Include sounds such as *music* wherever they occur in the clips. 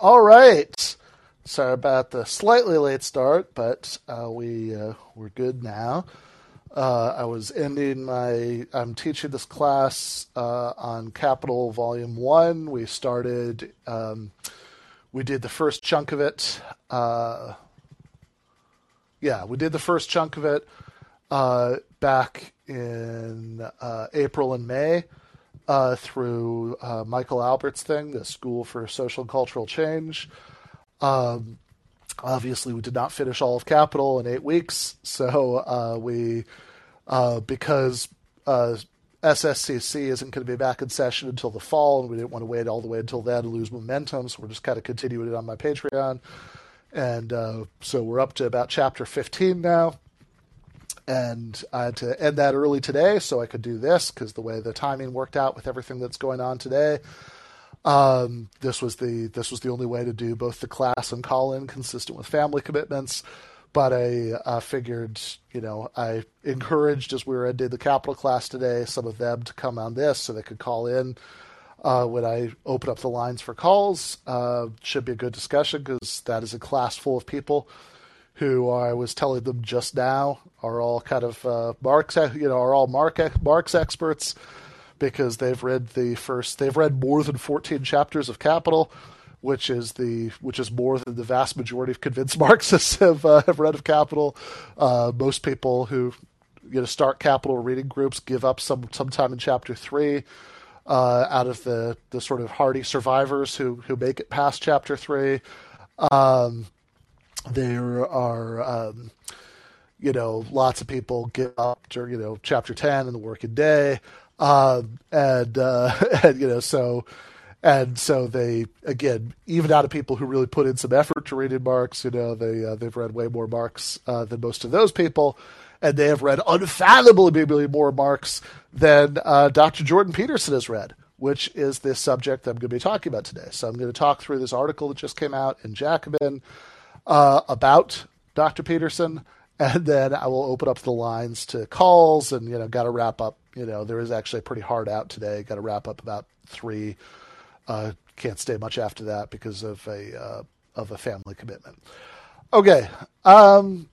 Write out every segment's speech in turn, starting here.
All right. Sorry about the slightly late start, but uh, we uh, we're good now. Uh, I was ending my. I'm teaching this class uh, on Capital Volume One. We started. Um, we did the first chunk of it. Uh, yeah, we did the first chunk of it uh, back in April and May uh, through uh, Michael Albert's thing, the School for Social and Cultural Change. Um, obviously, we did not finish all of Capital in eight weeks, so uh, we uh, because uh, SSCC isn't going to be back in session until the fall, and we didn't want to wait all the way until then to lose momentum, so we're just kind of continuing it on my Patreon. And uh, so we're up to about chapter 15 now and I had to end that early today so I could do this because the way the timing worked out with everything that's going on today. Um, this was the this was the only way to do both the class and call in consistent with family commitments. But I uh, figured, you know, I encouraged as we were the capital class today, some of them to come on this so they could call in uh, when I open up the lines for calls. Uh, should be a good discussion because that is a class full of people who I was telling them just now are all kind of uh, Marx, you know, are all Marx experts because they've read the first, they've read more than 14 chapters of Capital, which is the, which is more than the vast majority of convinced *laughs* Marxists have uh, have read of Capital. Uh, most people who, you know, start Capital reading groups give up some sometime in chapter three. Uh, out of the the sort of hardy survivors who who make it past chapter three. Um, there are, um, you know, lots of people get up to, you know, chapter 10 in the working day. Um, and, uh, *laughs* and, you know, so, and so they, again, even out of people who really put in some effort to reading Marx, you know, they, uh, they've read way more Marx uh, than most of those people. And they have read unfathomably more Marx than, uh, Dr. Jordan Peterson has read which is the subject that I'm going to be talking about today. So I'm going to talk through this article that just came out in Jacobin uh, about Dr. Peterson, and then I will open up the lines to calls, and you know, got to wrap up. You know, there is actually a pretty hard out today. Got to wrap up about three. Uh, can't stay much after that because of a uh, of a family commitment. Okay. Um,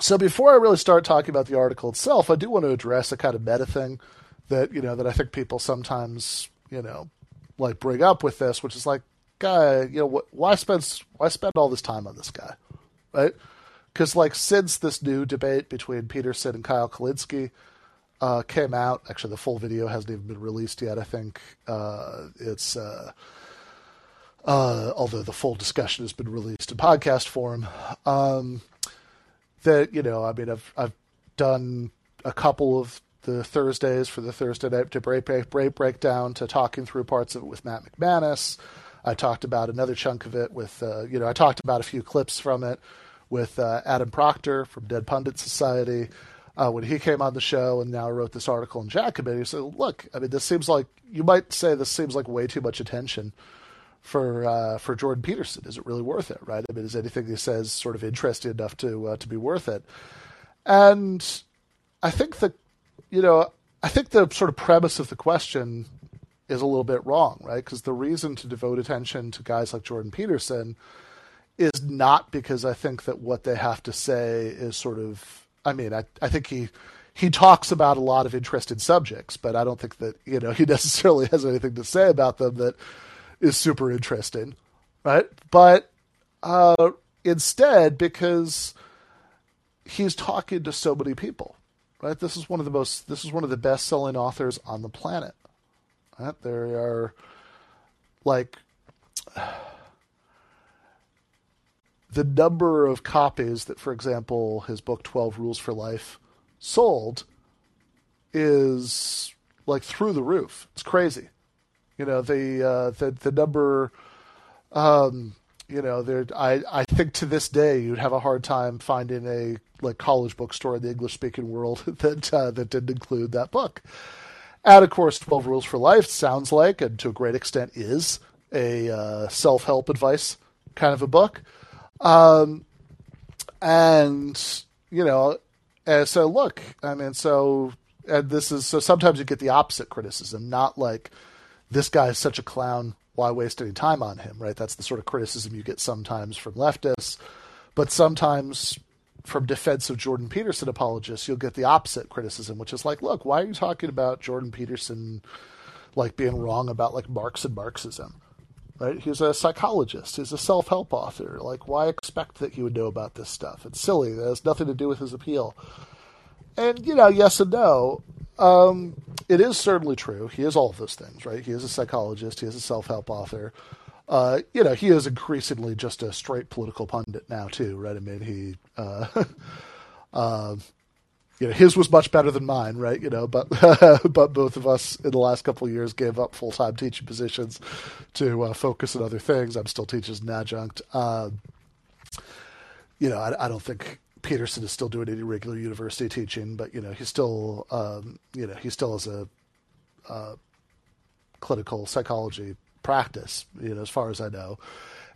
so before I really start talking about the article itself, I do want to address a kind of meta thing that you know that I think people sometimes you know like bring up with this, which is like, guy, you know, why spend why spend all this time on this guy, right? Because like since this new debate between Peterson and Kyle Kulinski uh, came out, actually the full video hasn't even been released yet. I think uh, it's uh, uh although the full discussion has been released in podcast form. Um, that you know, I mean, I've I've done a couple of the Thursdays for the Thursday night to break, break, break breakdown to talking through parts of it with Matt McManus. I talked about another chunk of it with, uh, you know, I talked about a few clips from it with uh, Adam Proctor from Dead Pundit Society uh, when he came on the show, and now wrote this article in Jacobin. He said, "Look, I mean, this seems like you might say this seems like way too much attention." For uh, for Jordan Peterson, is it really worth it? Right? I mean, is anything he says sort of interesting enough to uh, to be worth it? And I think that you know, I think the sort of premise of the question is a little bit wrong, right? Because the reason to devote attention to guys like Jordan Peterson is not because I think that what they have to say is sort of. I mean, I I think he he talks about a lot of interested subjects, but I don't think that you know *laughs* he necessarily has anything to say about them that is super interesting, right? But uh, instead, because he's talking to so many people, right? This is one of the most this is one of the best selling authors on the planet. There are like the number of copies that, for example, his book Twelve Rules for Life sold is like through the roof. It's crazy. You know the uh, the the number. Um, you know, there. I I think to this day you'd have a hard time finding a like college bookstore in the English speaking world *laughs* that uh, that didn't include that book. And of course, 12 Rules for Life sounds like, and to a great extent is, a uh, self help advice kind of a book. Um, and, you know, and so look, I mean, so, and this is, so sometimes you get the opposite criticism, not like this guy is such a clown why waste any time on him, right? That's the sort of criticism you get sometimes from leftists, but sometimes from defense of Jordan Peterson apologists, you'll get the opposite criticism, which is like, look, why are you talking about Jordan Peterson like being wrong about like Marx and Marxism? Right? He's a psychologist. He's a self-help author. Like, why expect that he would know about this stuff? It's silly. It has nothing to do with his appeal. And you know, yes and no. Um, it is certainly true. He is all of those things, right? He is a psychologist. He is a self-help author. Uh, you know, he is increasingly just a straight political pundit now too, right? I mean, he, uh, uh, *laughs* you know, his was much better than mine, right? You know, but *laughs* but both of us in the last couple of years gave up full time teaching positions to uh, focus on other things. I'm still teaching as an adjunct. Um, you know, I, I, don't think Peterson is still doing any regular university teaching, but you know, he's still, um, you know, he still has a uh, clinical psychology practice, you know, as far as I know.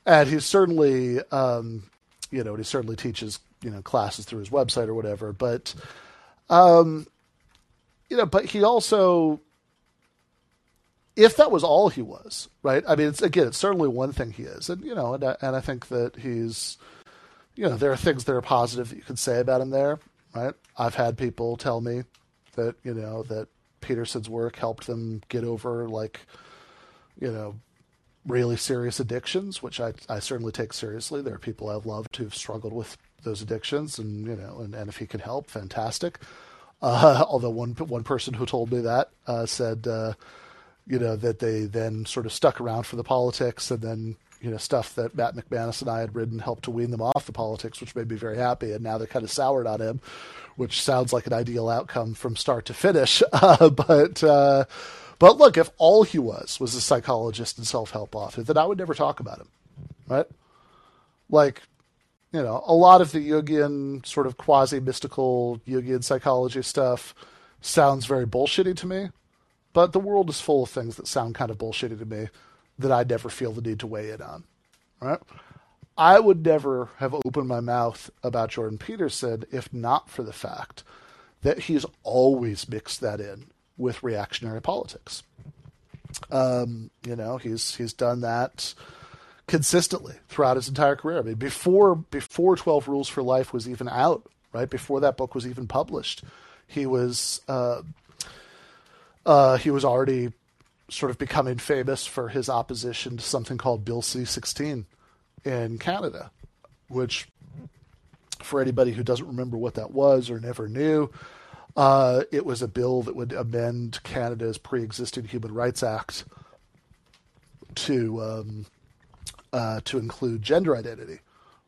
And he's certainly, um, you know, he certainly teaches, you know, classes through his website or whatever. But, um, you know, but he also, if that was all he was, right? I mean, it's again, it's certainly one thing he is, and you know, and I, and I think that he's, you know, there are things that are positive that you can say about him there, right? I've had people tell me that you know that Peterson's work helped them get over like you know, really serious addictions, which I, I certainly take seriously. There are people I've loved who've struggled with those addictions, and you know, and, and if he can help, fantastic. Uh, *laughs* although one one person who told me that uh, said, uh, you know, that they then sort of stuck around for the politics, and then you know stuff that Matt McManus and I had written helped to wean them off the politics, which made me very happy. And now they're kind of soured on him, which sounds like an ideal outcome from start to finish. *laughs* Uh, but uh, but look, if all he was was a psychologist and self help author, then I would never talk about him, right? Like, you know, a lot of the Jungian sort of quasi mystical Jungian psychology stuff sounds very bullshitty to me, but the world is full of things that sound kind of bullshitty to me that I never feel the need to weigh in on, right? I would never have opened my mouth about Jordan Peterson if not for the fact that he's always mixed that in with reactionary politics. Um, you know, he's he's done that consistently throughout his entire career. I mean, before before Twelve Rules for Life was even out, right before that book was even published, he was uh, uh, he was already sort of becoming famous for his opposition to something called Bill C-16 in Canada, which, for anybody who doesn't remember what that was or never knew, uh, it was a bill that would amend Canada's pre-existing Human Rights Act to um, uh, to include gender identity,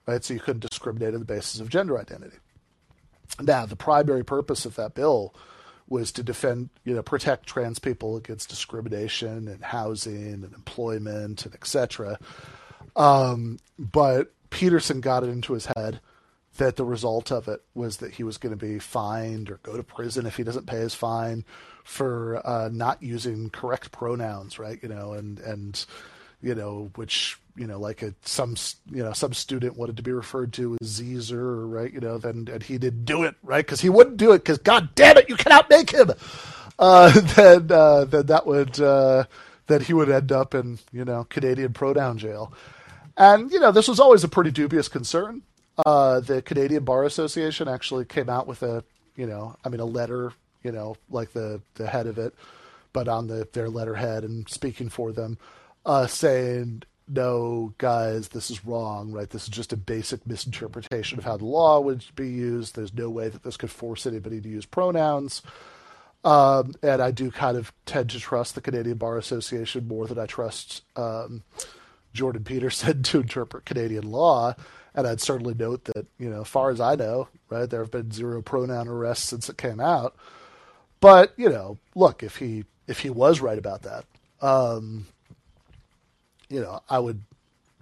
right? So you couldn't discriminate on the basis of gender identity. Now, the primary purpose of that bill was to defend, you know, protect trans people against discrimination in housing and employment and etc. Um, but Peterson got it into his head that the result of it was that he was going to be fined or go to prison if he doesn't pay his fine for uh, not using correct pronouns, right? You know, and and you know which you know like a some you know some student wanted to be referred to as Zeezer, right? You know, then and he didn't do it, right? Because he wouldn't do it because God damn it, you cannot make him. Uh, *laughs* then uh, then that would uh, that he would end up in you know Canadian pronoun jail. And you know this was always a pretty dubious concern uh, the Canadian Bar Association actually came out with a, you know, I mean, a letter, you know, like the the head of it, but on the their letterhead and speaking for them, uh, saying, "No, guys, this is wrong. Right? This is just a basic misinterpretation of how the law would be used. There's no way that this could force anybody to use pronouns." Um, and I do kind of tend to trust the Canadian Bar Association more than I trust um, Jordan Peterson *laughs* to interpret Canadian law. And I'd certainly note that, you know, as far as I know, right, there have been zero pronoun arrests since it came out. But, you know, look, if he if he was right about that, um, you know, I would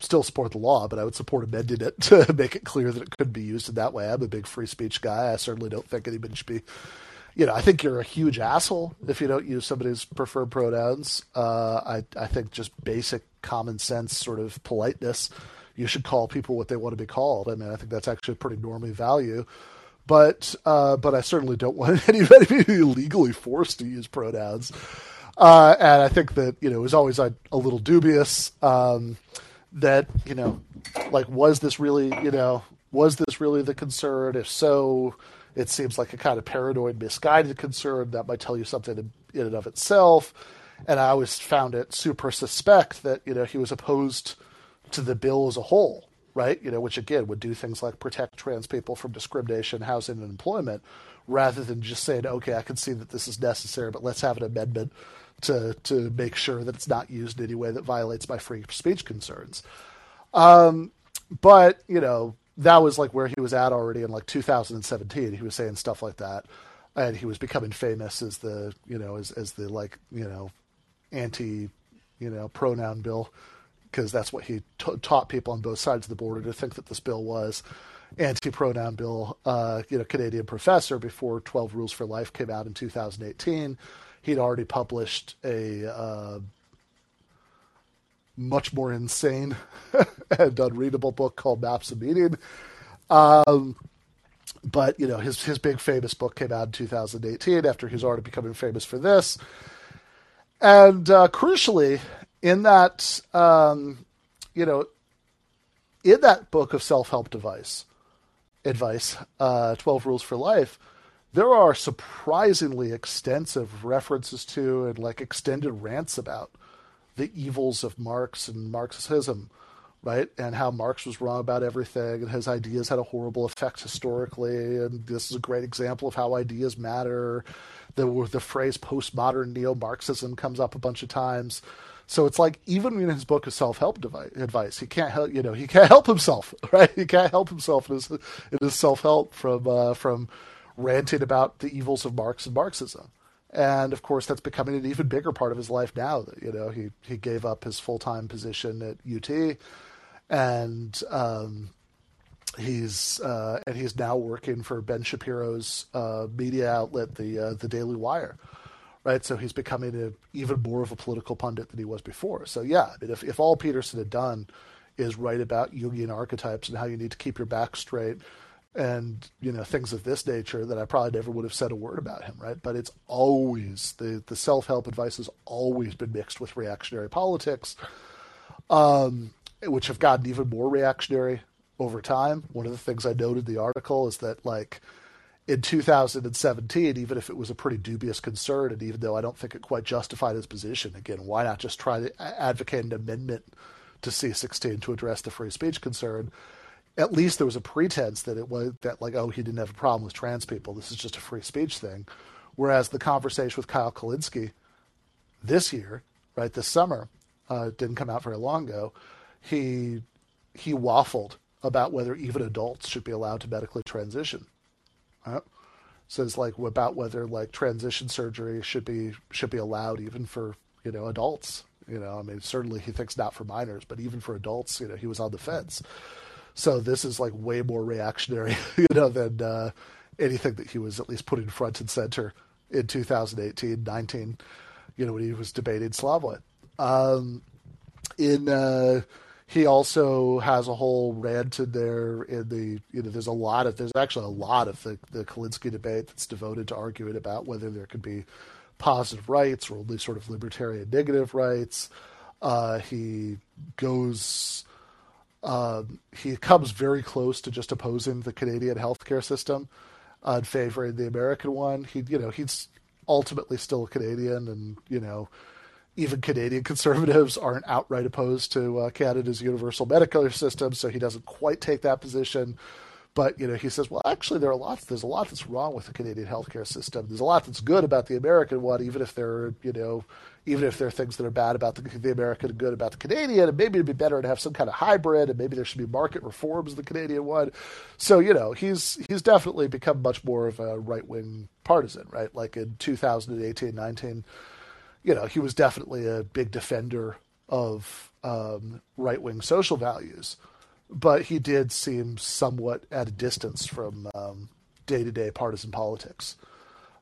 still support the law, but I would support amending it *laughs* to make it clear that it could be used in that way. I'm a big free speech guy. I certainly don't think anybody should be, you know, I think you're a huge asshole if you don't use somebody's preferred pronouns. Uh, I I think just basic common sense sort of politeness you should call people what they want to be called. I mean, I think that's actually a pretty normally value. But uh, but I certainly don't want *laughs* anybody to be legally forced to use pronouns. Uh, and I think that you know it was always a, a little dubious um, that you know, like, was this really you know was this really the concern? If so, it seems like a kind of paranoid, misguided concern that might tell you something in and of itself. And I always found it super suspect that you know he was opposed to the bill as a whole, right? You know, which again would do things like protect trans people from discrimination, housing, and employment, rather than just saying, okay, I can see that this is necessary, but let's have an amendment to to make sure that it's not used in any way that violates my free speech concerns. Um, but you know, that was like where he was at already in like 2017. He was saying stuff like that, and he was becoming famous as the you know as as the like you know anti you know pronoun bill because that's what he t- taught people on both sides of the border to think that this bill was anti-pronoun bill. Uh, you know, Canadian professor before 12 Rules for Life came out in 2018. He'd already published a uh, much more insane *laughs* and unreadable book called Maps of Meaning. Um, but you know, his his big famous book came out in 2018 after he's already becoming famous for this. And uh, crucially, in that um, you know, in that book of self help device advice, uh, 12 Rules for Life, there are surprisingly extensive references to and like extended rants about the evils of Marx and Marxism, right? And how Marx was wrong about everything and his ideas had a horrible effect historically. And this is a great example of how ideas matter. The, the phrase postmodern neo Marxism comes up a bunch of times. So it's like even in his book of self help advice, he can't help you know he can't help himself, *laughs* right? He can't help himself in his, his self help from uh, from ranting about the evils of Marx and Marxism. And of course that's becoming an even bigger part of his life now. That you know he he gave up his full-time position at UT and um, he's uh, and he's now working for Ben Shapiro's uh, media outlet the uh, the Daily Wire right so he's becoming a, even more of a political pundit than he was before so yeah if if all Peterson had done is write about Jungian archetypes and how you need to keep your back straight and you know things of this nature that I probably never would have said a word about him, right? But it's always the the self help advice has always been mixed with reactionary politics, um, which have gotten even more reactionary over time. One of the things I noted in the article is that like in 2017, even if it was a pretty dubious concern, and even though I don't think it quite justified his position, again, why not just try to advocate an amendment to C16 to address the free speech concern? at least there was a pretense that it was that like oh he didn't have a problem with trans people. This is just a free speech thing. Whereas the conversation with kyle kulinski this year right this summer uh, didn't come out very long ago. He he waffled about whether even adults should be allowed to medically transition right? so it's like about whether like transition surgery should be should be allowed even for you know adults you know i mean certainly he thinks not for minors but even for adults you know he was on the fence so this is like way more reactionary, *laughs* you know, than uh, anything that he was at least putting front and center in 2018, 19, you know, when he was debating Slavoj. Um, in uh, he also has a whole rant in there in the you know there's a lot of there's actually a lot of the the Kulinski debate that's devoted to arguing about whether there could be positive rights or only sort of libertarian negative rights. Uh, he goes um, he comes very close to just opposing the Canadian healthcare system uh, and favoring the American one. He, you know, he's ultimately still a Canadian, and you know, even Canadian conservatives aren't outright opposed to uh, Canada's universal medical system, so he doesn't quite take that position. But you know, he says, well, actually, there are lots. There's a lot that's wrong with the Canadian healthcare system. There's a lot that's good about the American one, even if there are, you know, even if there are things that are bad about the, the American and good about the Canadian, and maybe it'd be better to have some kind of hybrid, and maybe there should be market reforms of the Canadian one. So you know, he's he's definitely become much more of a right wing partisan, right? Like in 2018, 19, you know, he was definitely a big defender of um, right wing social values, but he did seem somewhat at a distance from day to day partisan politics.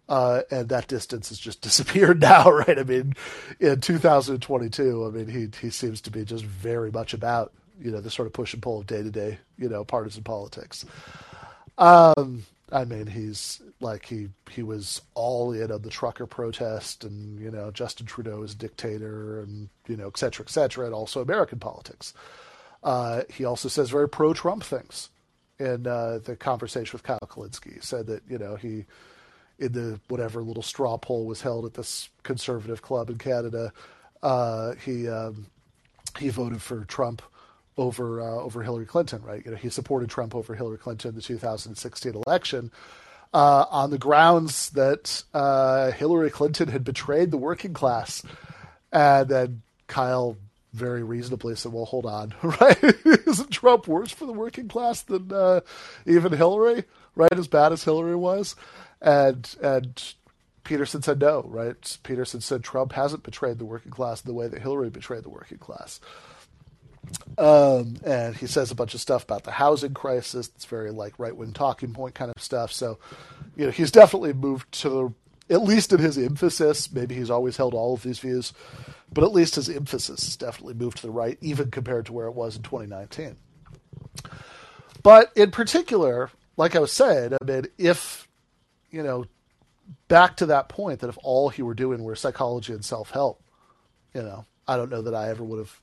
Uh, and that distance has just *laughs* disappeared now, right? I mean, in 2022, I mean, he he seems to be just very much about you know the sort of push and pull of day to day you know partisan politics. Um, I mean, he's like he he was all in on the trucker protest, and you know Justin Trudeau is dictator, and you know et cetera, et cetera, and also American politics. Uh, he also says very pro-Trump things in uh, the conversation with Kyle Kulinski. He said that you know he in the whatever little straw poll was held at this conservative club in Canada, uh, he um, he voted for Trump over uh, over Hillary Clinton, right? You know, he supported Trump over Hillary Clinton in the 2016 election uh, on the grounds that uh, Hillary Clinton had betrayed the working class, and then Kyle very reasonably said, "Well, hold on, *laughs* right? Isn't Trump worse for the working class than uh, even Hillary? Right? As bad as Hillary was?" And and Peterson said no, right? Peterson said Trump hasn't betrayed the working class in the way that Hillary betrayed the working class. Um, and he says a bunch of stuff about the housing crisis. It's very like right wing talking point kind of stuff. So, you know, he's definitely moved to the, at least in his emphasis. Maybe he's always held all of these views, but at least his emphasis has definitely moved to the right, even compared to where it was in 2019. But in particular, like I was saying, I mean, if, you know, back to that point that if all he were doing were psychology and self help, you know, I don't know that I ever would have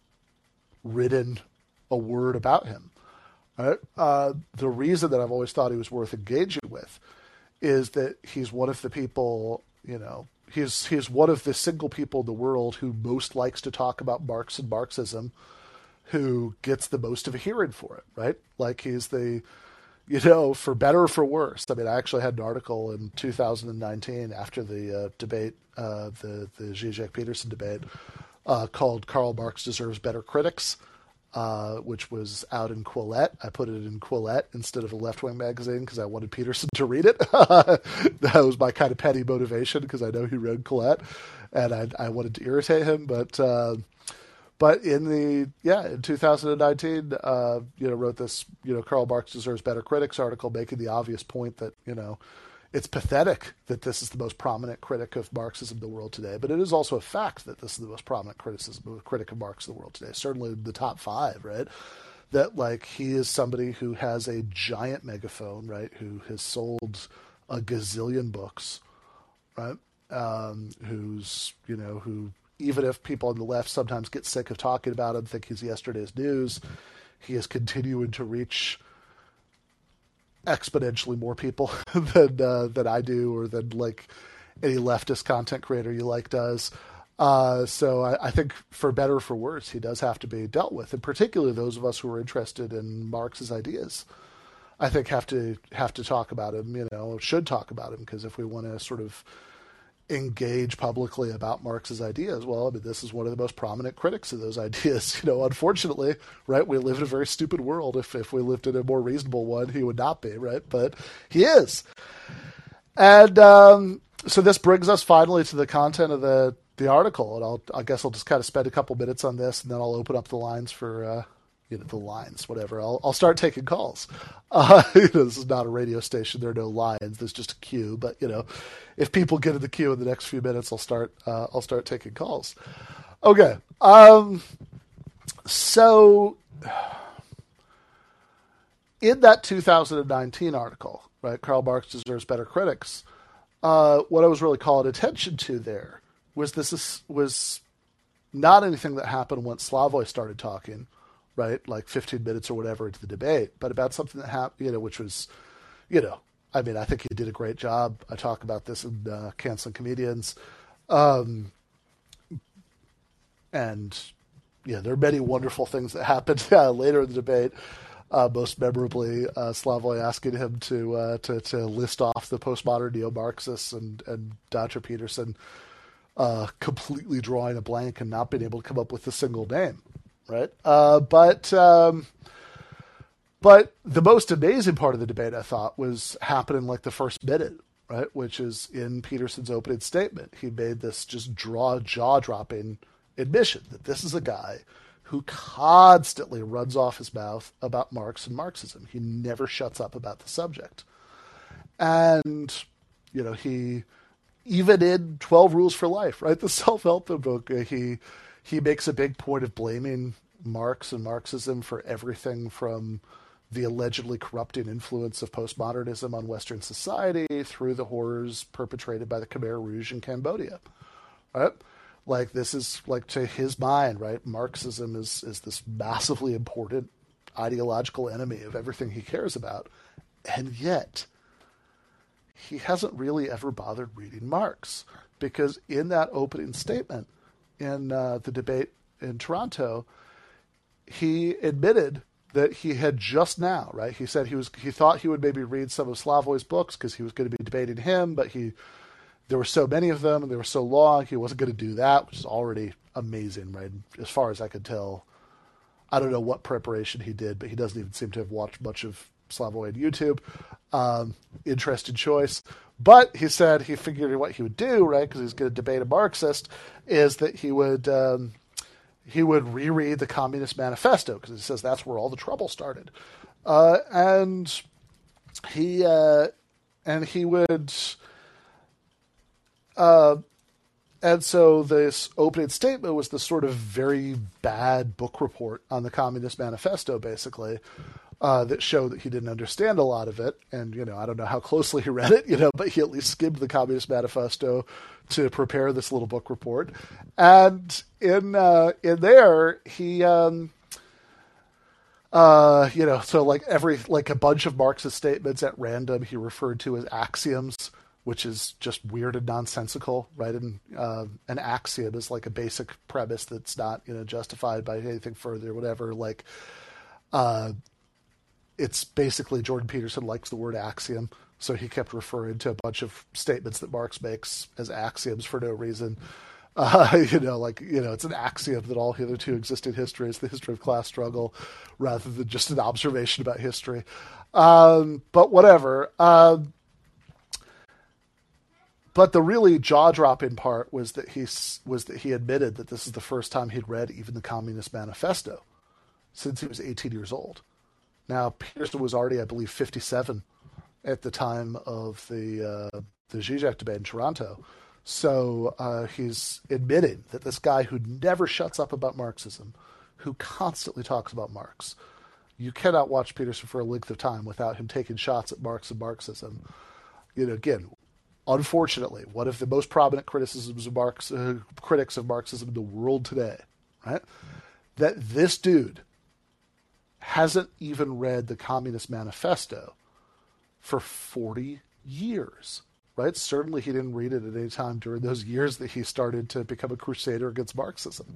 written a word about him. Right? Uh, the reason that I've always thought he was worth engaging with is that he's one of the people, you know, he's he's one of the single people in the world who most likes to talk about Marx and Marxism, who gets the most of a hearing for it, right? Like he's the, you know, for better or for worse. I mean, I actually had an article in 2019 after the uh, debate, uh, the the Zizek Peterson debate, uh, called Karl Marx Deserves Better Critics, uh, which was out in Quillette. I put it in Quillette instead of a left wing magazine because I wanted Peterson to read it. *laughs* that was my kind of petty motivation because I know he read Quillette and I, I wanted to irritate him. But uh, but in the yeah in 2019, uh, you know, wrote this you know Karl Marx deserves better critics article, making the obvious point that you know it's pathetic that this is the most prominent critic of Marxism in the world today, but it is also a fact that this is the most prominent criticism critic of Marx in the world today. Certainly the top five, right? That like he is somebody who has a giant megaphone, right? Who has sold a gazillion books, right? Um, who's you know who even if people on the left sometimes get sick of talking about him, think he's yesterday's news, he is continuing to reach exponentially more people *laughs* than uh, than I do, or than like any leftist content creator you like does. Uh, so I, I, think for better or for worse, he does have to be dealt with, and particularly those of us who are interested in Marx's ideas. I think have to have to talk about him. You know, should talk about him because if we want to sort of engage publicly about Marx's ideas. Well, I mean, this is one of the most prominent critics of those *laughs* ideas. You know, unfortunately, right? We live in a very stupid world. If if we lived in a more reasonable one, he would not be, right? But he is. And um, so this brings us finally to the content of the the article, and I'll I guess I'll just kind of spend a couple minutes on this, and then I'll open up the lines for uh, you know the lines, whatever. I'll I'll start taking calls. *laughs* Uh, you know, this is not a radio station. There are no lines. There's just a queue. But you know, if people get in the queue in the next few minutes, I'll start uh, I'll start taking calls. Okay. Um, so in that 2019 article, right, Karl Marx deserves better critics. Uh, what I was really calling attention to there was this was not anything that happened once Slavoj started talking right? Like 15 minutes or whatever into the debate, but about something that happened, you know, which was, you know, I mean, I think he did a great job. I talk about this in uh, Canceling Comedians. Um, and, yeah, there are many wonderful things that happened *laughs* uh, later in the debate. Uh, most memorably, uh, Slavoj asking him to, uh, to to list off the postmodern neo-Marxists and and Dr. Peterson uh, completely drawing a blank and not being able to come up with a single name right? Uh, but um, but the most amazing part of the debate, I thought, was happening like the first minute, right? Which is in Peterson's opening statement. He made this just draw jaw dropping admission that this is a guy who constantly runs off his mouth about Marx and Marxism. He never shuts up about the subject. And, you know, he, even in 12 Rules for Life, right, the self help book, he he makes a big point of blaming Marx and Marxism for everything from the allegedly corrupting influence of postmodernism on Western society through the horrors perpetrated by the Khmer Rouge in Cambodia. Right? Like this is like to his mind, right? Marxism is is this massively important ideological enemy of everything he cares about. And yet he hasn't really ever bothered reading Marx because in that opening statement in uh, the debate in Toronto, he admitted that he had just now, right? He said he was he thought he would maybe read some of Slavoj's books because he was going to be debating him, but he there were so many of them and they were so long, he wasn't going to do that, which is already amazing, right? As far as I could tell, I don't know what preparation he did, but he doesn't even seem to have watched much of Slavoj on YouTube. Um, interesting choice. But he said he figured what he would do, right, because he's going to debate a Marxist, is that he would um, he would reread the Communist Manifesto because he says that's where all the trouble started, uh, and he uh, and he would. Uh, and so this opening statement was the sort of very bad book report on the Communist Manifesto, basically, uh, that showed that he didn't understand a lot of it. And, you know, I don't know how closely he read it, you know, *laughs* but he at least skimmed the Communist Manifesto to prepare this little book report. And in, uh, in there, he, um, uh, you know, so like every, like a bunch of Marxist statements at random, he referred to as axioms which is just weird and nonsensical, right? And uh, an axiom is like a basic premise that's not you know justified by anything further, whatever. Like, uh, it's basically Jordan Peterson likes the word axiom, so he kept referring to a bunch of statements that Marx makes as axioms for no reason. *laughs* Uh, you know, like you know, it's an axiom that all hitherto existing history is the history of class struggle, rather than just an observation about history. Um, but whatever. Um, but the really jaw dropping part was that he was that he admitted that this is the first time he'd read even the Communist Manifesto since he was 18 years old. Now Peterson was already, I believe, 57 at the time of the uh, the Zizek debate in Toronto. So uh, he's admitting that this guy who never shuts up about Marxism, who constantly talks about Marx, you cannot watch Peterson for a length of time without him taking shots at Marx and Marxism. You know, again, unfortunately, one of the most prominent criticisms of Marx, uh, critics of Marxism in the world today, right? That this dude hasn't even read the Communist Manifesto for 40 years, right? Certainly he didn't read it at any time during those years that he started to become a crusader against Marxism.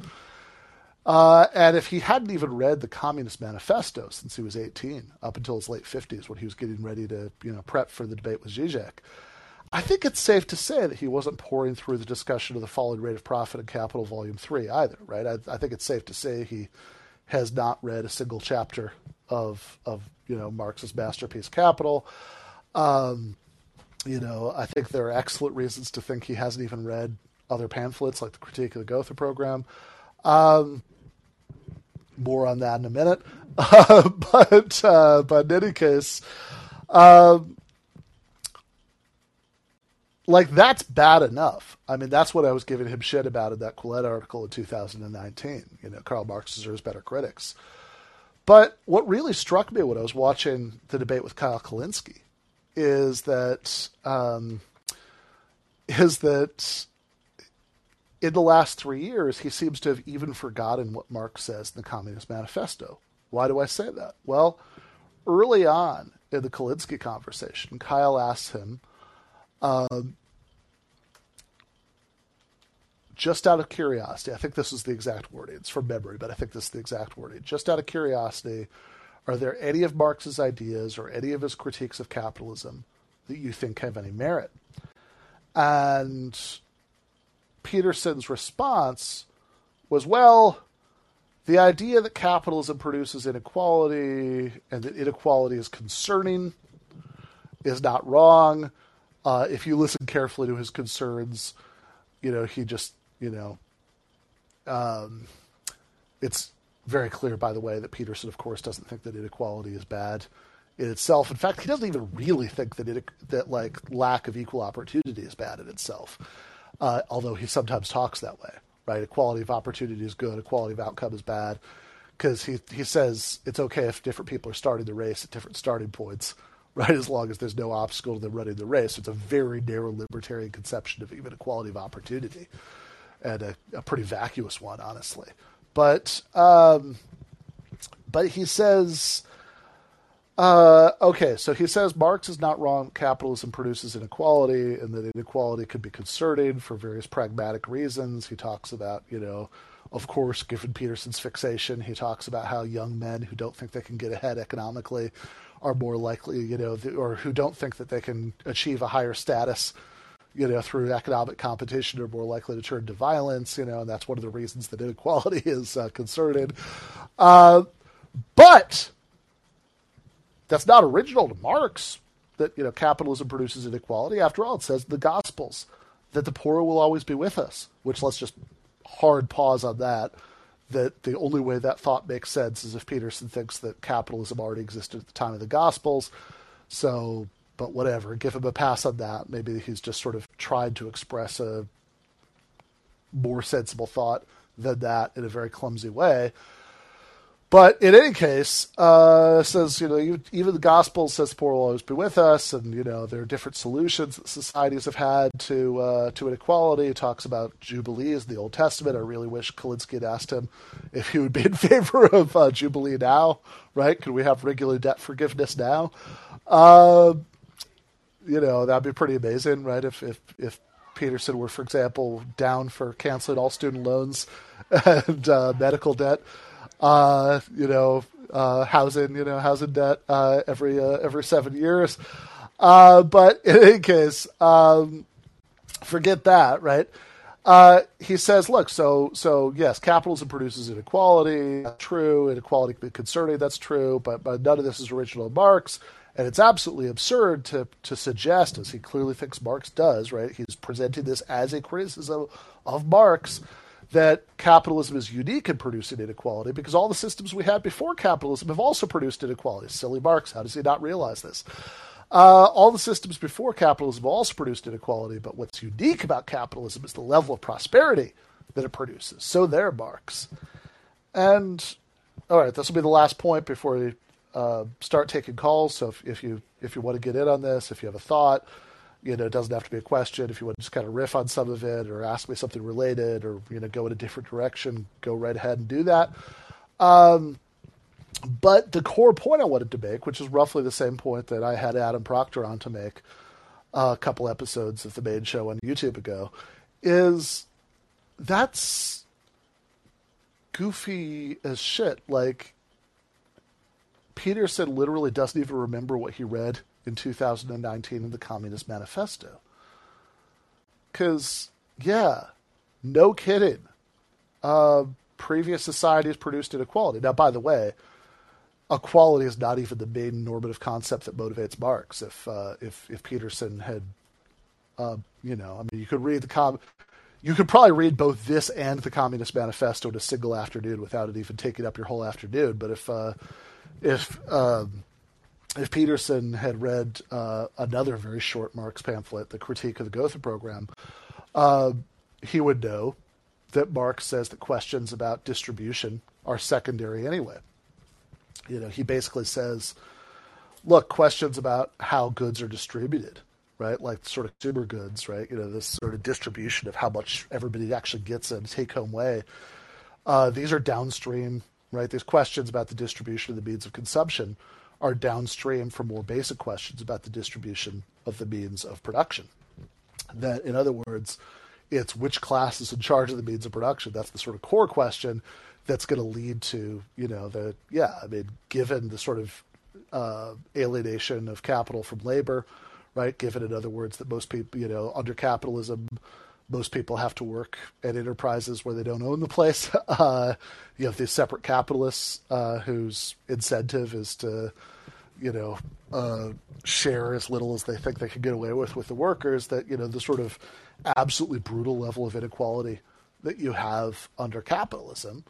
Uh, and if he hadn't even read the Communist Manifesto since he was 18, up until his late 50s when he was getting ready to, you know, prep for the debate with Zizek, I think it's safe to say that he wasn't pouring through the discussion of the falling rate of profit and capital, volume three, either. Right? I, I think it's safe to say he has not read a single chapter of of you know Marx's masterpiece, Capital. Um, you know, I think there are excellent reasons to think he hasn't even read other pamphlets like the Critique of the Gotha Program. Um, more on that in a minute. Uh, *laughs* but uh, but in any case, um, like that's bad enough. I mean, that's what I was giving him shit about in that Quillette article in 2019. You know, Karl Marx deserves better critics. But what really struck me when I was watching the debate with Kyle Kulinski is that um, is that in the last three years he seems to have even forgotten what Marx says in the Communist Manifesto. Why do I say that? Well, early on in the Kulinski conversation, Kyle asks him um, just out of curiosity, I think this is the exact wording. It's from memory, but I think this is the exact wording. Just out of curiosity, are there any of Marx's ideas or any of his critiques of capitalism that you think have any merit? And Peterson's response was, well, the idea that capitalism produces inequality and that inequality is concerning is not wrong. Uh, if you listen carefully to his concerns, you know, he just, you know, um, it's very clear, by the way, that Peterson, of course, doesn't think that inequality is bad in itself. In fact, he doesn't even really think that it, that like lack of equal opportunity is bad in itself. Uh, although he sometimes talks that way, right? Equality of opportunity is good, equality of outcome is bad. because he he says it's okay if different people are starting the race at different starting points, right? As long as there's no obstacle to them running the race. It's a very narrow libertarian conception of even equality of opportunity, and a, a pretty vacuous one, honestly. But um, but he says. Uh, okay, so he says Marx is not wrong. Capitalism produces inequality, and that inequality could be concerted for various pragmatic reasons. He talks about, you know, of course, given Peterson's fixation, he talks about how young men who don't think they can get ahead economically are more likely, you know, or who don't think that they can achieve a higher status, you know, through economic competition are more likely to turn to violence, you know, and that's one of the reasons that inequality *laughs* is uh, concerted. Uh, but that's not original to Marx. That you know, capitalism produces inequality. After all, it says the Gospels that the poor will always be with us. Which let's just hard pause on that. That the only way that thought makes sense is if Peterson thinks that capitalism already existed at the time of the Gospels. So, but whatever, give him a pass on that. Maybe he's just sort of tried to express a more sensible thought than that in a very clumsy way. But in any case, uh, says you know even the gospel says the poor will always be with us, and you know there are different solutions that societies have had to uh, to inequality. He talks about jubilees in the Old Testament. I really wish Kulinski had asked him if he would be in *laughs* favor of uh, jubilee now. Right? Could we have regular debt forgiveness now? Uh, you know that'd be pretty amazing, right? If if if Peterson were, for example, down for canceling all student loans *laughs* and uh, medical debt uh, you know, uh, housing, you know, housing debt uh, every uh, every seven years. Uh, but *laughs* in any case, um, forget that, right? Uh, he says, look, so so yes, capitalism produces inequality. True. Inequality can be concerning. That's true. But but none of this is original Marx. And it's absolutely absurd to, to suggest, as he clearly thinks Marx does, right? He's presenting this as a criticism of Marx, that capitalism is unique in producing inequality because all the systems we had before capitalism have also produced inequality. Silly Marx, how does he not realize this? Uh, all the systems before capitalism also produced inequality, but what's unique about capitalism is the level of prosperity that it produces. So there, Marx. And all right, this will be the last point before we uh, start taking calls. So if, if you if you want to get in on this, if you have a thought, you know, it doesn't have to be a question. If you want to just kind of riff on some of it or ask me something related or, you know, go in a different direction, go right ahead and do that. Um, but the core point I wanted to make, which is roughly the same point that I had Adam Proctor on to make a couple episodes of the main show on YouTube ago, is that's goofy as shit. Like, Peterson literally doesn't even remember what he read in 2019 in the Communist Manifesto. Because, yeah, no kidding. Uh, previous societies produced inequality. Now, by the way, equality is not even the main normative concept that motivates Marx. If uh, if if Peterson had, uh, you know, I mean, you could read the com, you could probably read both this and the Communist Manifesto in a single afternoon without it even taking up your whole afternoon. But if uh, if um, if Peterson had read uh, another very short Marx pamphlet, The Critique of the Gotha Program, uh, he would know that Marx says that questions about distribution are secondary anyway. You know, he basically says, look, questions about how goods are distributed, right? Like sort of consumer goods, right? You know, this sort of distribution of how much everybody actually gets in a take home way. Uh, these are downstream, right? These questions about the distribution of the means of consumption are downstream from more basic questions about the distribution of the means of production. That, in other words, it's which class is in charge of the means of production. That's the sort of core question that's going to lead to, you know, the, yeah, I mean, given the sort of uh, alienation of capital from labor, right? Given, in other words, that most people, you know, under capitalism, most people have to work at enterprises where they don't own the place. *laughs* Uh, you have these separate capitalists uh, whose incentive is to, you know, uh, share as little as they think they can get away with with the workers. That you know the sort of absolutely brutal level of inequality that you have under capitalism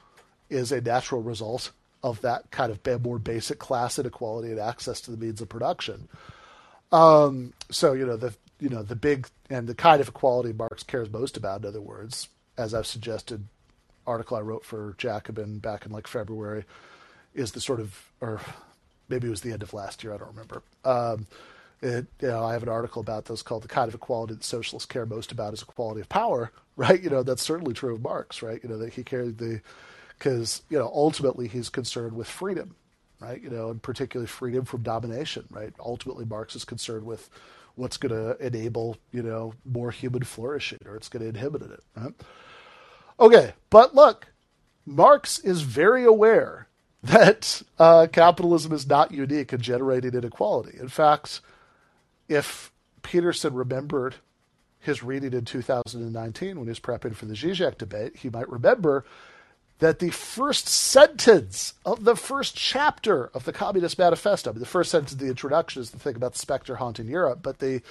is a natural result of that kind of more basic class inequality and access to the means of production. Um, so you know the you know the big and the kind of equality Marx cares most about. In other words, as I've suggested article I wrote for Jacobin back in like February is the sort of, or maybe it was the end of last year. I don't remember. Um, it, you know, I have an article about this called "The Kind of Equality That Socialists Care Most About Is Equality of Power." *laughs* Right? You know, that's certainly true of Marx. Right? You know that he carried the, because you know ultimately he's concerned with freedom, right? You know, and particularly freedom from domination. Right? Ultimately, Marx is concerned with what's going to enable you know more human flourishing, or it's going to inhibit it. Right? Okay, but look, Marx is very aware *laughs* that uh, capitalism is not unique in generating inequality. In fact if Peterson remembered his reading in 2019 when he was prepping for the Zizek debate, he might remember that the first sentence of the first chapter of the Communist Manifesto, I mean, the first sentence of the introduction is the thing about the specter haunting Europe, but the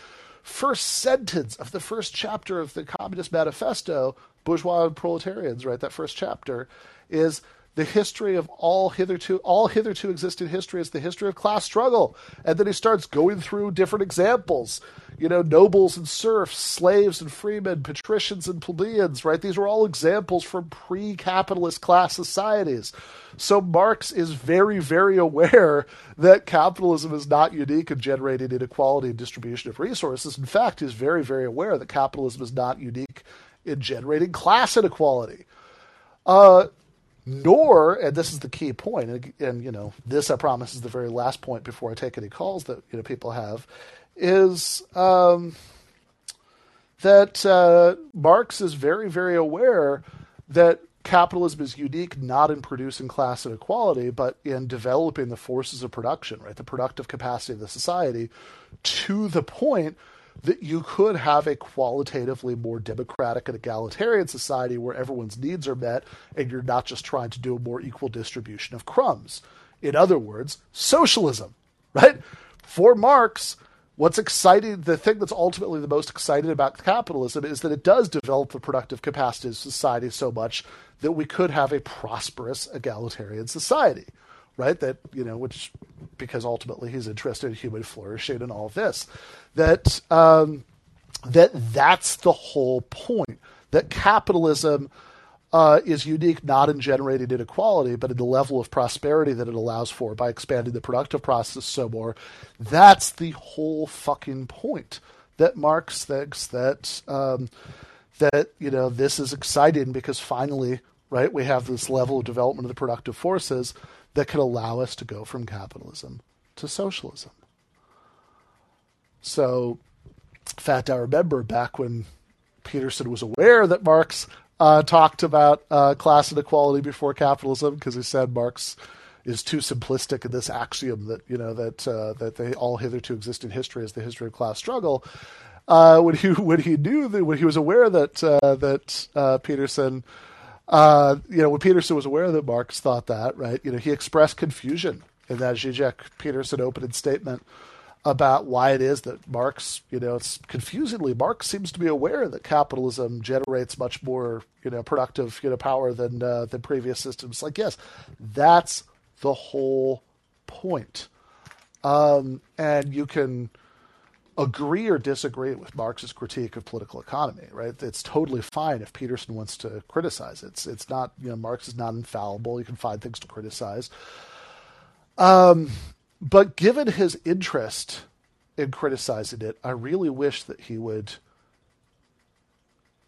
first sentence of the first chapter of the Communist Manifesto, bourgeois and proletarians, right, that first chapter, is the history of all hitherto all hitherto existing history is the history of class struggle. And then he starts going through different examples. You know nobles and serfs slaves and freemen patricians and plebeians right? These are all examples from pre-capitalist class societies. So marx is very very aware that capitalism is not unique in generating inequality and distribution of resources. In fact he's very very aware that capitalism is not unique in generating class inequality. Uh, nor, and this is the key point, and, and, you know, this I promise is the very last point before I take any calls that you know people have, is um, that uh, Marx is very, very aware that capitalism is unique not in producing class inequality, but in developing the forces of production, right, the productive capacity of the society, to the point that you could have a qualitatively more democratic and egalitarian society where everyone's needs are met and you're not just trying to do a more equal distribution of crumbs. In other words, socialism, *laughs* right? For Marx, what's exciting, the thing that's ultimately the most exciting about capitalism is that it does develop the productive capacity of society so much that we could have a prosperous egalitarian society right? That you know, which because ultimately he's interested in human flourishing and all of this. That um, that that's the whole point. That capitalism uh, is unique not in generating inequality, but in the level of prosperity that it allows for by expanding the productive process so more. That's the whole fucking point. That Marx thinks that um, that you know this is exciting because finally, right, we have this level of development of the productive forces that could allow us to go from capitalism to socialism. So, fact, I remember back when Peterson was aware that Marx uh, talked about uh, class inequality before capitalism because he said Marx is too simplistic in this axiom that you know that uh, that they all hitherto exist in history as the history of class struggle. Uh, when he *laughs* when he knew that when he was aware that uh, that uh, Peterson uh, you know, when Peterson was aware that Marx thought that, right, you know, he expressed confusion in that Zizek Peterson opening statement about why it is that Marx, you know, it's confusingly, Marx seems to be aware that capitalism generates much more, you know, productive, you know, power than uh, than previous systems. Like, yes, that's the whole point. Um, and you can agree or disagree with Marx's critique of political economy, right? It's totally fine if Peterson wants to criticize it. It's it's not you know Marx is not infallible. You can find things to criticize. Um, but given his interest in criticizing it, I really wish that he would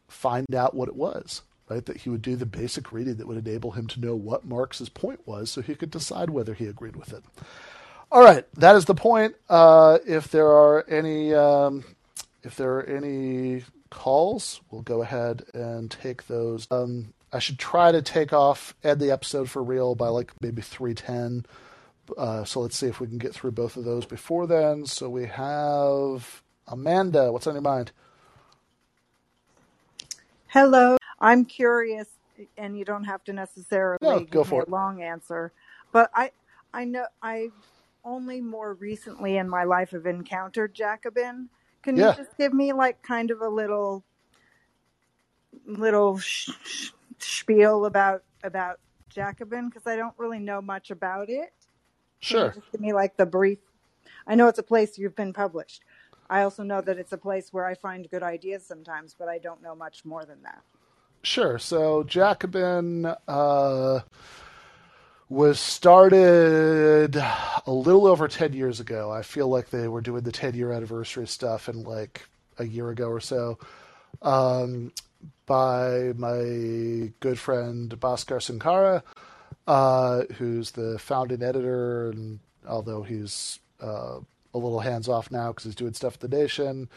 find out what it was, right? That he would do the basic reading that would enable him to know what Marx's point was, so he could decide whether he agreed with it. All right, that is the point. Uh, if there are any, um, if there are any calls, we'll go ahead and take those. Um, I should try to take off end the episode for real by like maybe three ten. Uh, so let's see if we can get through both of those before then. So we have Amanda. What's on your mind? Hello. I'm curious, and you don't have to necessarily No, go give me for a it. long answer, but I I know I only more recently in my life have encountered Jacobin. Can you just give me like kind of a little little sh- sh- spiel about about Jacobin because I don't really know much about it. Sure. just give me like the brief? I know it's a place you've been published. I also know that it's a place where I find good ideas sometimes, but I don't know much more than that. Sure. So Jacobin uh, was started a little over 10 years ago. I feel like they were doing the 10 year anniversary stuff in like a year ago or so um, by my good friend Bhaskar Sankara, uh, who's the founding editor. And although he's uh, a little hands off now because he's doing stuff at the Nation.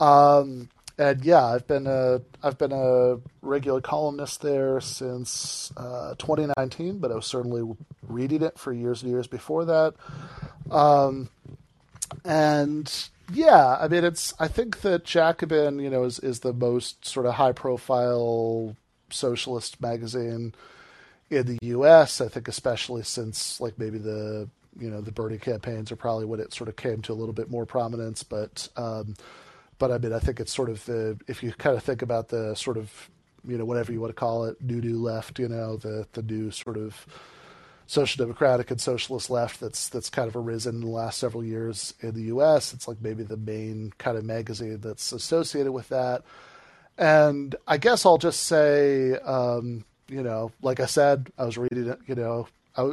Um, and yeah, I've been a I've been a regular columnist there since uh, 2019, but I was certainly reading it for years and years before that. Um, and yeah, I mean, it's I think that Jacobin, you know, is is the most sort of high profile socialist magazine in the U.S. I think, especially since like maybe the you know the Bernie campaigns are probably when it sort of came to a little bit more prominence, but. Um, but I mean, I think it's sort of the if you kind of think about the sort of you know whatever you want to call it, new new left, you know, the the new sort of social democratic and socialist left that's that's kind of arisen in the last several years in the U.S. It's like maybe the main kind of magazine that's associated with that. And I guess I'll just say, um, you know, like I said, I was reading it, you know, I,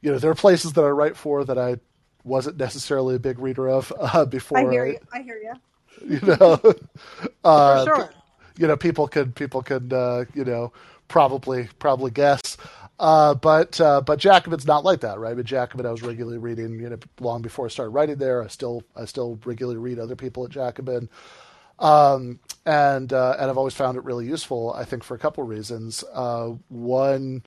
you know, there are places that I write for that I wasn't necessarily a big reader of uh, *laughs* before. I hear you. I hear you. *laughs* You know, *laughs* uh, For sure. you know, people could people could uh, you know probably probably guess. Uh, but uh, but Jacobin's not like that, right? But Jacobin, I was regularly reading, you know, long before I started writing there. I still I still regularly read other people at Jacobin, um, and uh, and I've always found it really useful. I think for a couple of reasons. Uh, one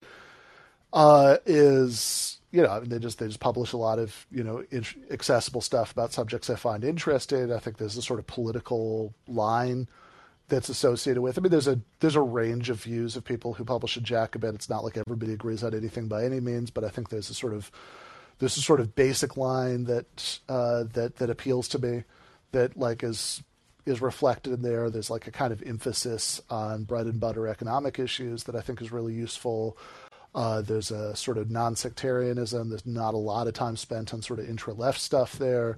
uh, is you know, they just they just publish a lot of you know in- accessible stuff about subjects I find interested. I think there's a sort of political line that's associated with. I mean, there's a there's a range of views of people who publish in Jacobin. It's not like everybody agrees on anything by any means, but I think there's a sort of there's a sort of basic line that uh, that that appeals to me that like is is reflected in there. There's like a kind of emphasis on bread and butter economic issues that I think is really useful. Uh, there's a sort of non-sectarianism. There's not a lot of time spent on sort of intra-left stuff there.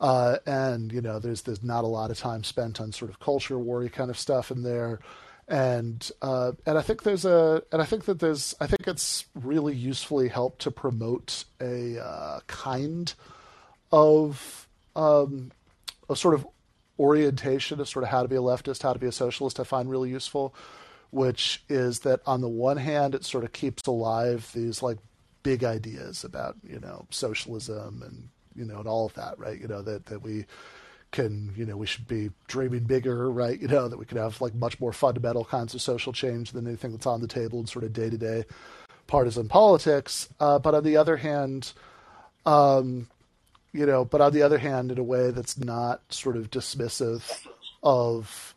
Uh, and you know, there's there's not a lot of time spent on sort of culture war kind of stuff in there, and uh, and I think there's a and I think that there's I think it's really usefully helped to promote a uh, kind of um, a sort of orientation of sort of how to be a leftist, how to be a socialist. I find really useful which is that on the one hand, it sort of keeps alive these like big ideas about you know socialism and you know and all of that, right? You know that that we can you know we should be dreaming bigger, right? You know that we can have like much more fundamental kinds of social change than anything that's on the table in sort of day to day partisan politics. Uh, but on the other hand, um, you know, but on the other hand, in a way that's not sort of dismissive of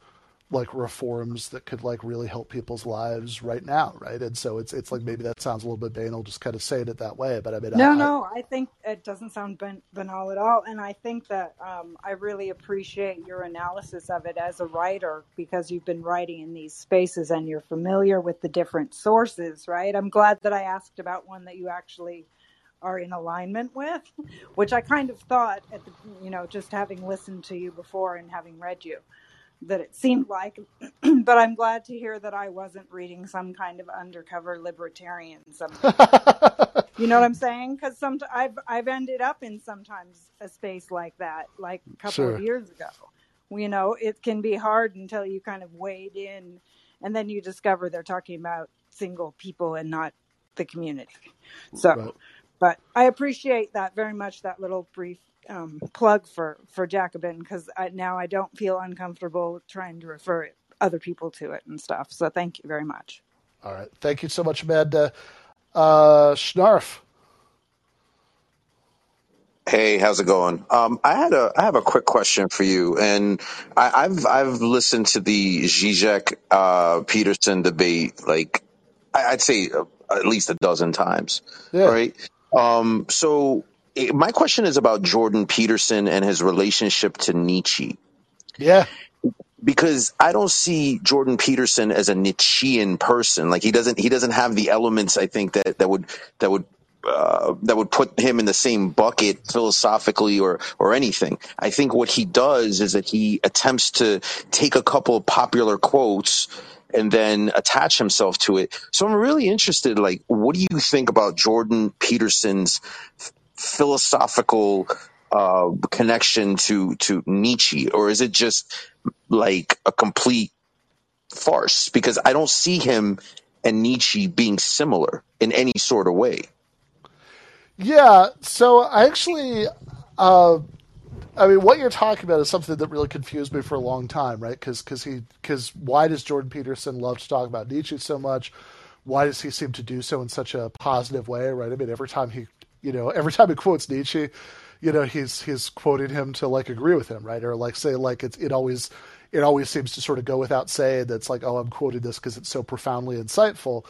like reforms that could like really help people's lives right now, right? And so it's it's like maybe that sounds a little bit banal, just kind of saying it that way. But I mean, No, I, no, I think it doesn't sound ban- banal at all. And I think that um, I really appreciate your analysis of it as a writer because you've been writing in these spaces and you're familiar with the different sources, right? I'm glad that I asked about one that you actually are in alignment with, *laughs* which I kind of thought at the, you know, just having listened to you before and having read you that it seemed like, *clears throat* but I'm glad to hear that I wasn't reading some kind of undercover libertarian something. *laughs* You know what I'm saying? Because some I've I've ended up in sometimes a space like that, like a couple of years ago. You know, it can be hard until you kind of wade in, and then you discover they're talking about single people and not the community. right. So, but I appreciate that very much. That little brief um, plug for for Jacobin because I, now I don't feel uncomfortable trying to refer other people to it and stuff. So thank you very much. All right. Thank you so much, Amanda. Uh, Schnarf. Hey, how's it going? Um, I had a I have a quick question for you, and I, I've I've listened to the Zizek uh, Peterson debate like I- I'd say uh, at least a dozen times, Yeah. right? Um, so my question is about Jordan Peterson and his relationship to Nietzsche, Yeah. because I don't see Jordan Peterson as a Nietzschean person. Like he doesn't he doesn't have the elements I think that that would that would uh, that would put him in the same bucket philosophically or or anything. I think what he does is that he attempts to take a couple of popular quotes and then attach himself to it. So I'm really interested. Like, what do you think about Jordan Peterson's philosophical uh, connection to to Nietzsche, or is it just like a complete farce? Because I don't see him and Nietzsche being similar in any sort of way. Yeah, so I actually, uh, I mean, what you're talking about is something that really confused me for a long time, right? Because because he because why does Jordan Peterson love to talk about Nietzsche so much? Why does he seem to do so in such a positive way, right? I mean, every time he, you know, every time he quotes Nietzsche, you know, he's he's quoting him to like agree with him, right? Or like say like it's it always it always seems to sort of go without saying that's like, oh, I'm quoting this because it's so profoundly insightful,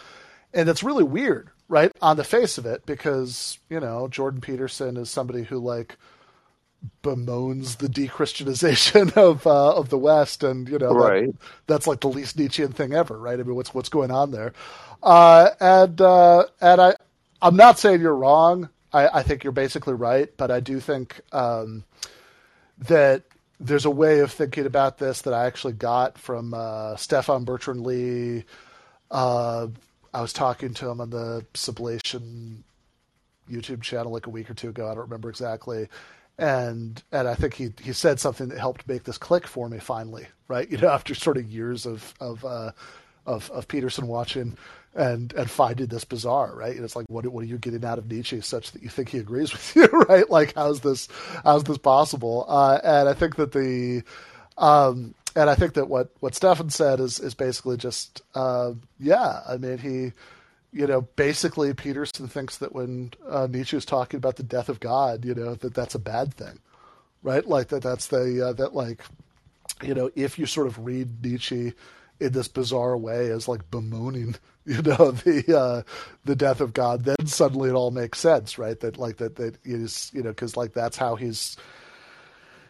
and it's really weird, right, on the face of it, because you know Jordan Peterson is somebody who like bemoans the de-Christianization *laughs* of uh, of the West, and you know Right. that, that's like the least Nietzschean thing ever, right? I mean, what's what's going on there? Uh, and uh, and I I'm not saying you're wrong. I, I think you're basically right, but I do think um, that there's a way of thinking about this that I actually got from uh, Stefan Bertrand Lee. Uh, I was talking to him on the Sublation YouTube channel like a week or two ago. I don't remember exactly. And and I think he, he said something that helped make this click for me finally, right? *laughs* You know, after sort of years of of uh, of, of Peterson watching and and finding this bizarre, right? And it's like, what what are you getting out of Nietzsche such that you think he agrees with you, *laughs* right? Like, how's this how's this possible? Uh, and I think that the um, and I think that what what Stefan said is is basically just uh, yeah. I mean, he you know, basically Peterson thinks that when uh, Nietzsche is talking about the death of God, you know, that that's a bad thing, right? Like that that's the uh, that like you know, if you sort of read Nietzsche in this bizarre way as like bemoaning, *laughs* you know, the uh, the death of God, then suddenly it all makes sense, right? That like that that is you know because like that's how he's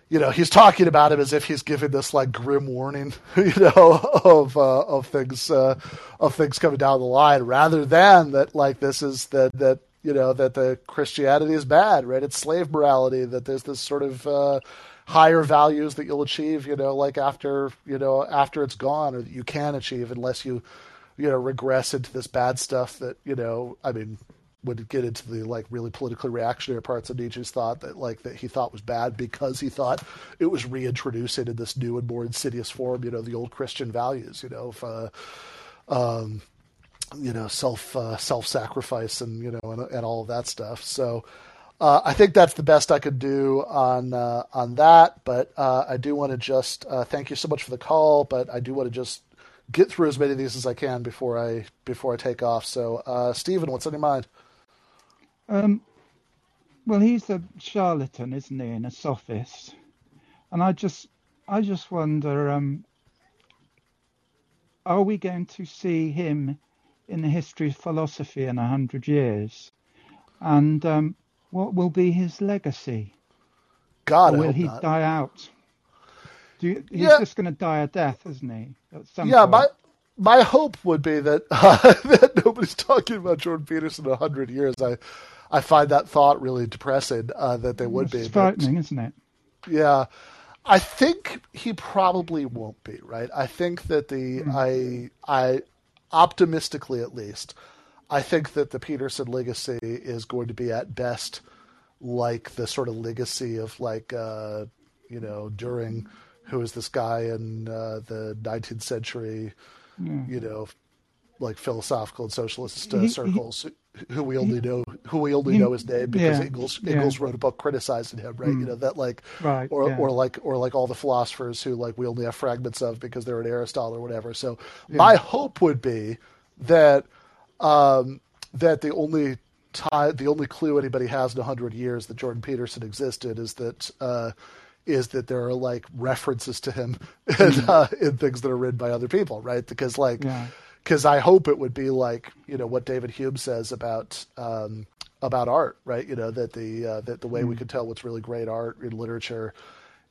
you know he's talking about him as if he's giving this like grim warning *laughs* you know of uh, of things uh, of things coming down the line rather than that like this is that that you know that the Christianity is bad right it's slave morality that there's this sort of uh, higher values that you'll achieve you know like after you know after it's gone or that you can achieve unless you you know regress into this bad stuff that you know I mean would get into the like really politically reactionary parts of Nietzsche's thought that like that he thought was bad because he thought it was reintroducing in this new and more insidious form, you know, the old Christian values, you know, of, uh, um, you know, self uh, self sacrifice and you know and, and all of that stuff. So uh, I think that's the best I could do on uh, on that. But uh, I do want to just uh, thank you so much for the call. But I do want to just get through as many of these as I can before I before I take off. So uh, Stephen, what's on your mind? Um, well, he's a charlatan, isn't he, and a sophist. And I just, I just wonder, um, are we going to see him in the history of philosophy in a hundred years? And um, what will be his legacy? God, Or will he not. die out? Do you, he's Yeah. just going to die a death, isn't he? At some Yeah, point. my my hope would be that uh, *laughs* that nobody's talking about Jordan Peterson in a hundred years. I I find that thought really depressing. Uh, that they would It's be, but isn't it? yeah, I think he probably won't be. Right. I think that the I I optimistically at least, I think that the Peterson legacy is going to be at best like the sort of legacy of like uh, you know Dühring who was this guy in uh, the 19th century you know like philosophical and socialist uh, He- he- circles who we only know who we only he- know his name because yeah, Engels yeah. Wrote a book criticizing him right? You know that like Right, or yeah. or like or like all the philosophers who like we only have fragments of because they're in Aristotle or whatever. So my hope would be that um, that the only time, the only clue anybody has in a hundred years that Jordan Peterson existed is that uh, is that there are like references to him *laughs* in, uh, in things that are written by other people, right? Because like, Yeah. because I hope it would be like you know what David Hume says about um, about art, right? You know that the uh, that the way we can tell what's really great art in literature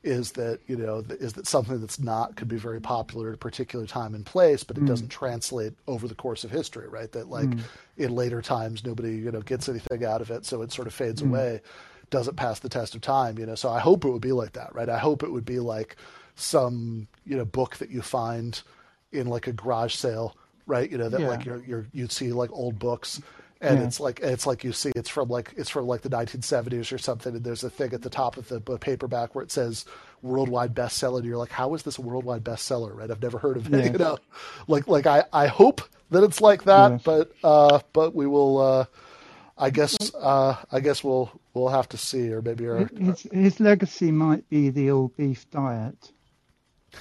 is that you know is that something that's not could be very popular at a particular time and place, but it mm. doesn't translate over the course of history, right? That like mm. in later times nobody you know gets anything out of it, so it sort of fades mm. away, doesn't pass the test of time, you know. So I hope it would be like that, right? I hope it would be like some you know book that you find in like a garage sale, right? You know that yeah. like you're, you're you'd see like old books and yeah. it's like it's like you see it's from like it's from like the 1970s or something and there's a thing at the top of the paperback where it says worldwide bestseller and you're like how is this a worldwide bestseller right i've never heard of it yeah. *laughs* you know like like i i hope that it's like that yes. but uh but we will uh i guess uh i guess we'll we'll have to see or maybe our, his, his legacy might be the all beef diet *laughs*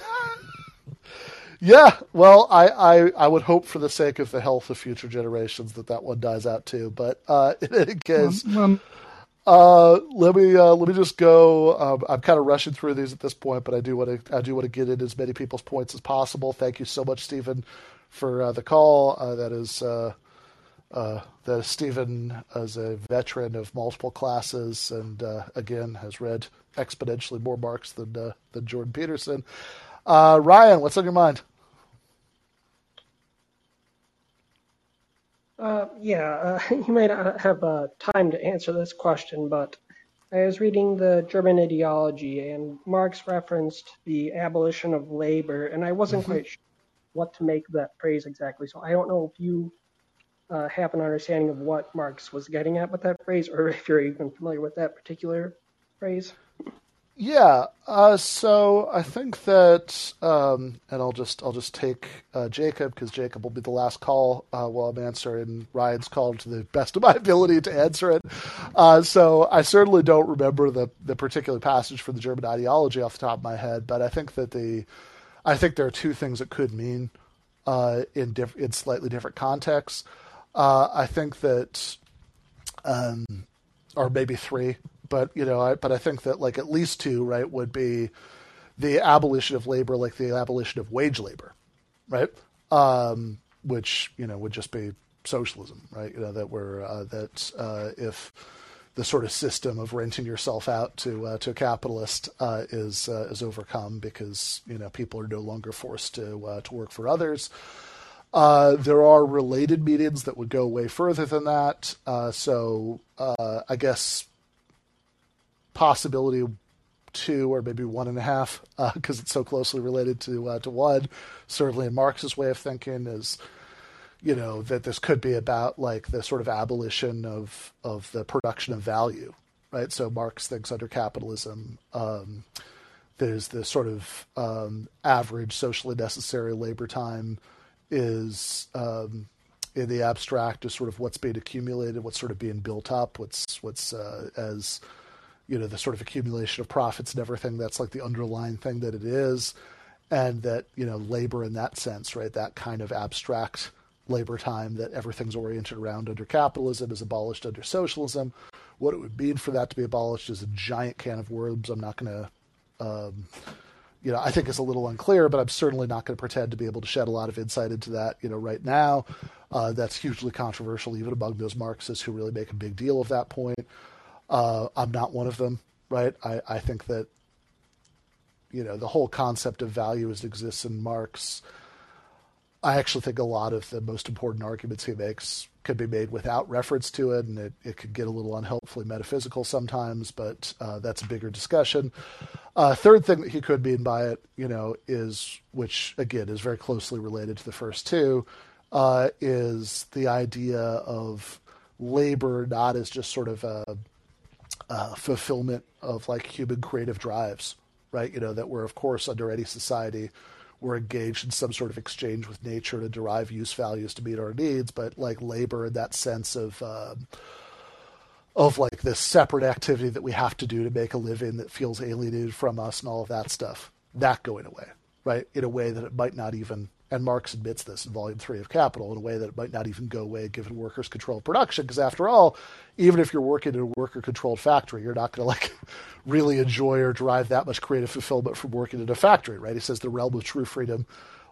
yeah, well, I, I, I would hope for the sake of the health of future generations that that one dies out too. But uh, *laughs* in any case, well, uh, let me uh, let me just go. Um, I'm kind of rushing through these at this point, but I do want to I do want to get in as many people's points as possible. Thank you so much, Stephen, for uh, the call. Uh, that is. Uh, uh, that Stephen is a veteran of multiple classes and uh, again has read exponentially more Marx than uh, than Jordan Peterson. Uh, Ryan, what's on your mind? Yeah, uh, *laughs* you may not have uh, time to answer this question, but I was reading the German ideology, and Marx referenced the abolition of labor, and I wasn't mm-hmm. quite sure what to make of that phrase exactly. So I don't know if you uh, have an understanding of what Marx was getting at with that phrase, or *laughs* if you're even familiar with that particular phrase. Yeah. Uh, so I think that, um, and I'll just I'll just take uh, Jacob because Jacob will be the last call uh, while I'm answering Ryan's call to the best of my *laughs* ability to answer it. Uh, so I certainly don't remember the the particular passage for the German ideology off the top of my head, but I think that the I think there are two things it could mean uh, in diff- in slightly different contexts. Uh, I think that, um, or maybe three but you know, I, but I think that like at least two, right, would be the abolition of labor, like the abolition of wage labor, right? Um, which you know would just be socialism, right? You know that we're uh, that uh, if the sort of system of renting yourself out to uh, to a capitalist uh, is uh, is overcome because you know people are no longer forced to uh, to work for others. Uh, there are related meetings that would go way further than that. Uh, so I guess possibility two or maybe one and a half because uh, it's so closely related to uh, to one. Certainly, in Marx's way of thinking is you know that this could be about like the sort of abolition of of the production of value, right? So Marx thinks under capitalism. Um, there's the sort of um, average socially necessary labor time is um, in the abstract is sort of what's being accumulated, what's sort of being built up, what's what's uh, as you know the sort of accumulation of profits and everything that's like the underlying thing that it is. And that you know labor in that sense right that kind of abstract labor time that everything's oriented around under capitalism is abolished under socialism. What it would mean for that to be abolished is a giant can of worms. I'm not going to um, you know i think it's a little unclear but i'm certainly not going to pretend to be able to shed a lot of insight into that you know right now. Uh, that's hugely controversial even among those marxists who really make a big deal of that point uh, I'm not one of them, right? I, I think that you know the whole concept of value as it exists in Marx. I actually think a lot of the most important arguments he makes could be made without reference to it, and it, it could get a little unhelpfully metaphysical sometimes, but uh, that's a bigger discussion. Uh, third thing that he could mean by it, you know, is which again is very closely related to the first two, uh, is the idea of labor not as just sort of a uh, fulfillment of like human creative drives, right? You know, that we're, of course, under any society, we're engaged in some sort of exchange with nature to derive use values to meet our needs, but like labor in that sense of, um, of like this separate activity that we have to do to make a living that feels alienated from us and all of that stuff, that going away, right? In a way that it might not even and Marx admits this in Volume 3 of Capital in a way that it might not even go away given workers' controlled production. Because after all, even if you're working in a worker controlled factory, you're not going to like *laughs* really enjoy or derive that much creative fulfillment from working in a factory, right? He says the realm of true freedom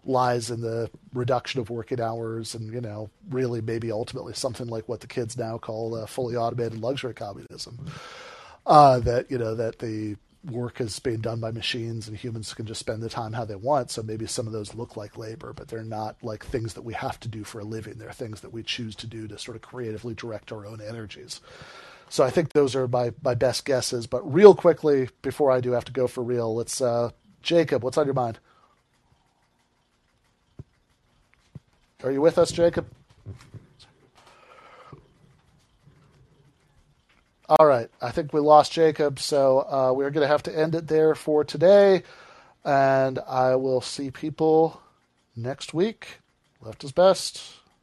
lies in the reduction of working hours and, you know, really maybe ultimately something like what the kids now call uh, fully automated luxury communism. Uh, that, you know, that the work is being done by machines and humans can just spend the time how they want. So maybe some of those look like labor, but they're not like things that we have to do for a living. They're things that we choose to do to sort of creatively direct our own energies. So I think those are my, my best guesses. But real quickly, before I do have to go for real, let's uh, Jacob, what's on your mind? Are you with us, Jacob? All right. I think we lost Jacob, so uh, we're going to have to end it there for today. And I will see people next week. Left is best.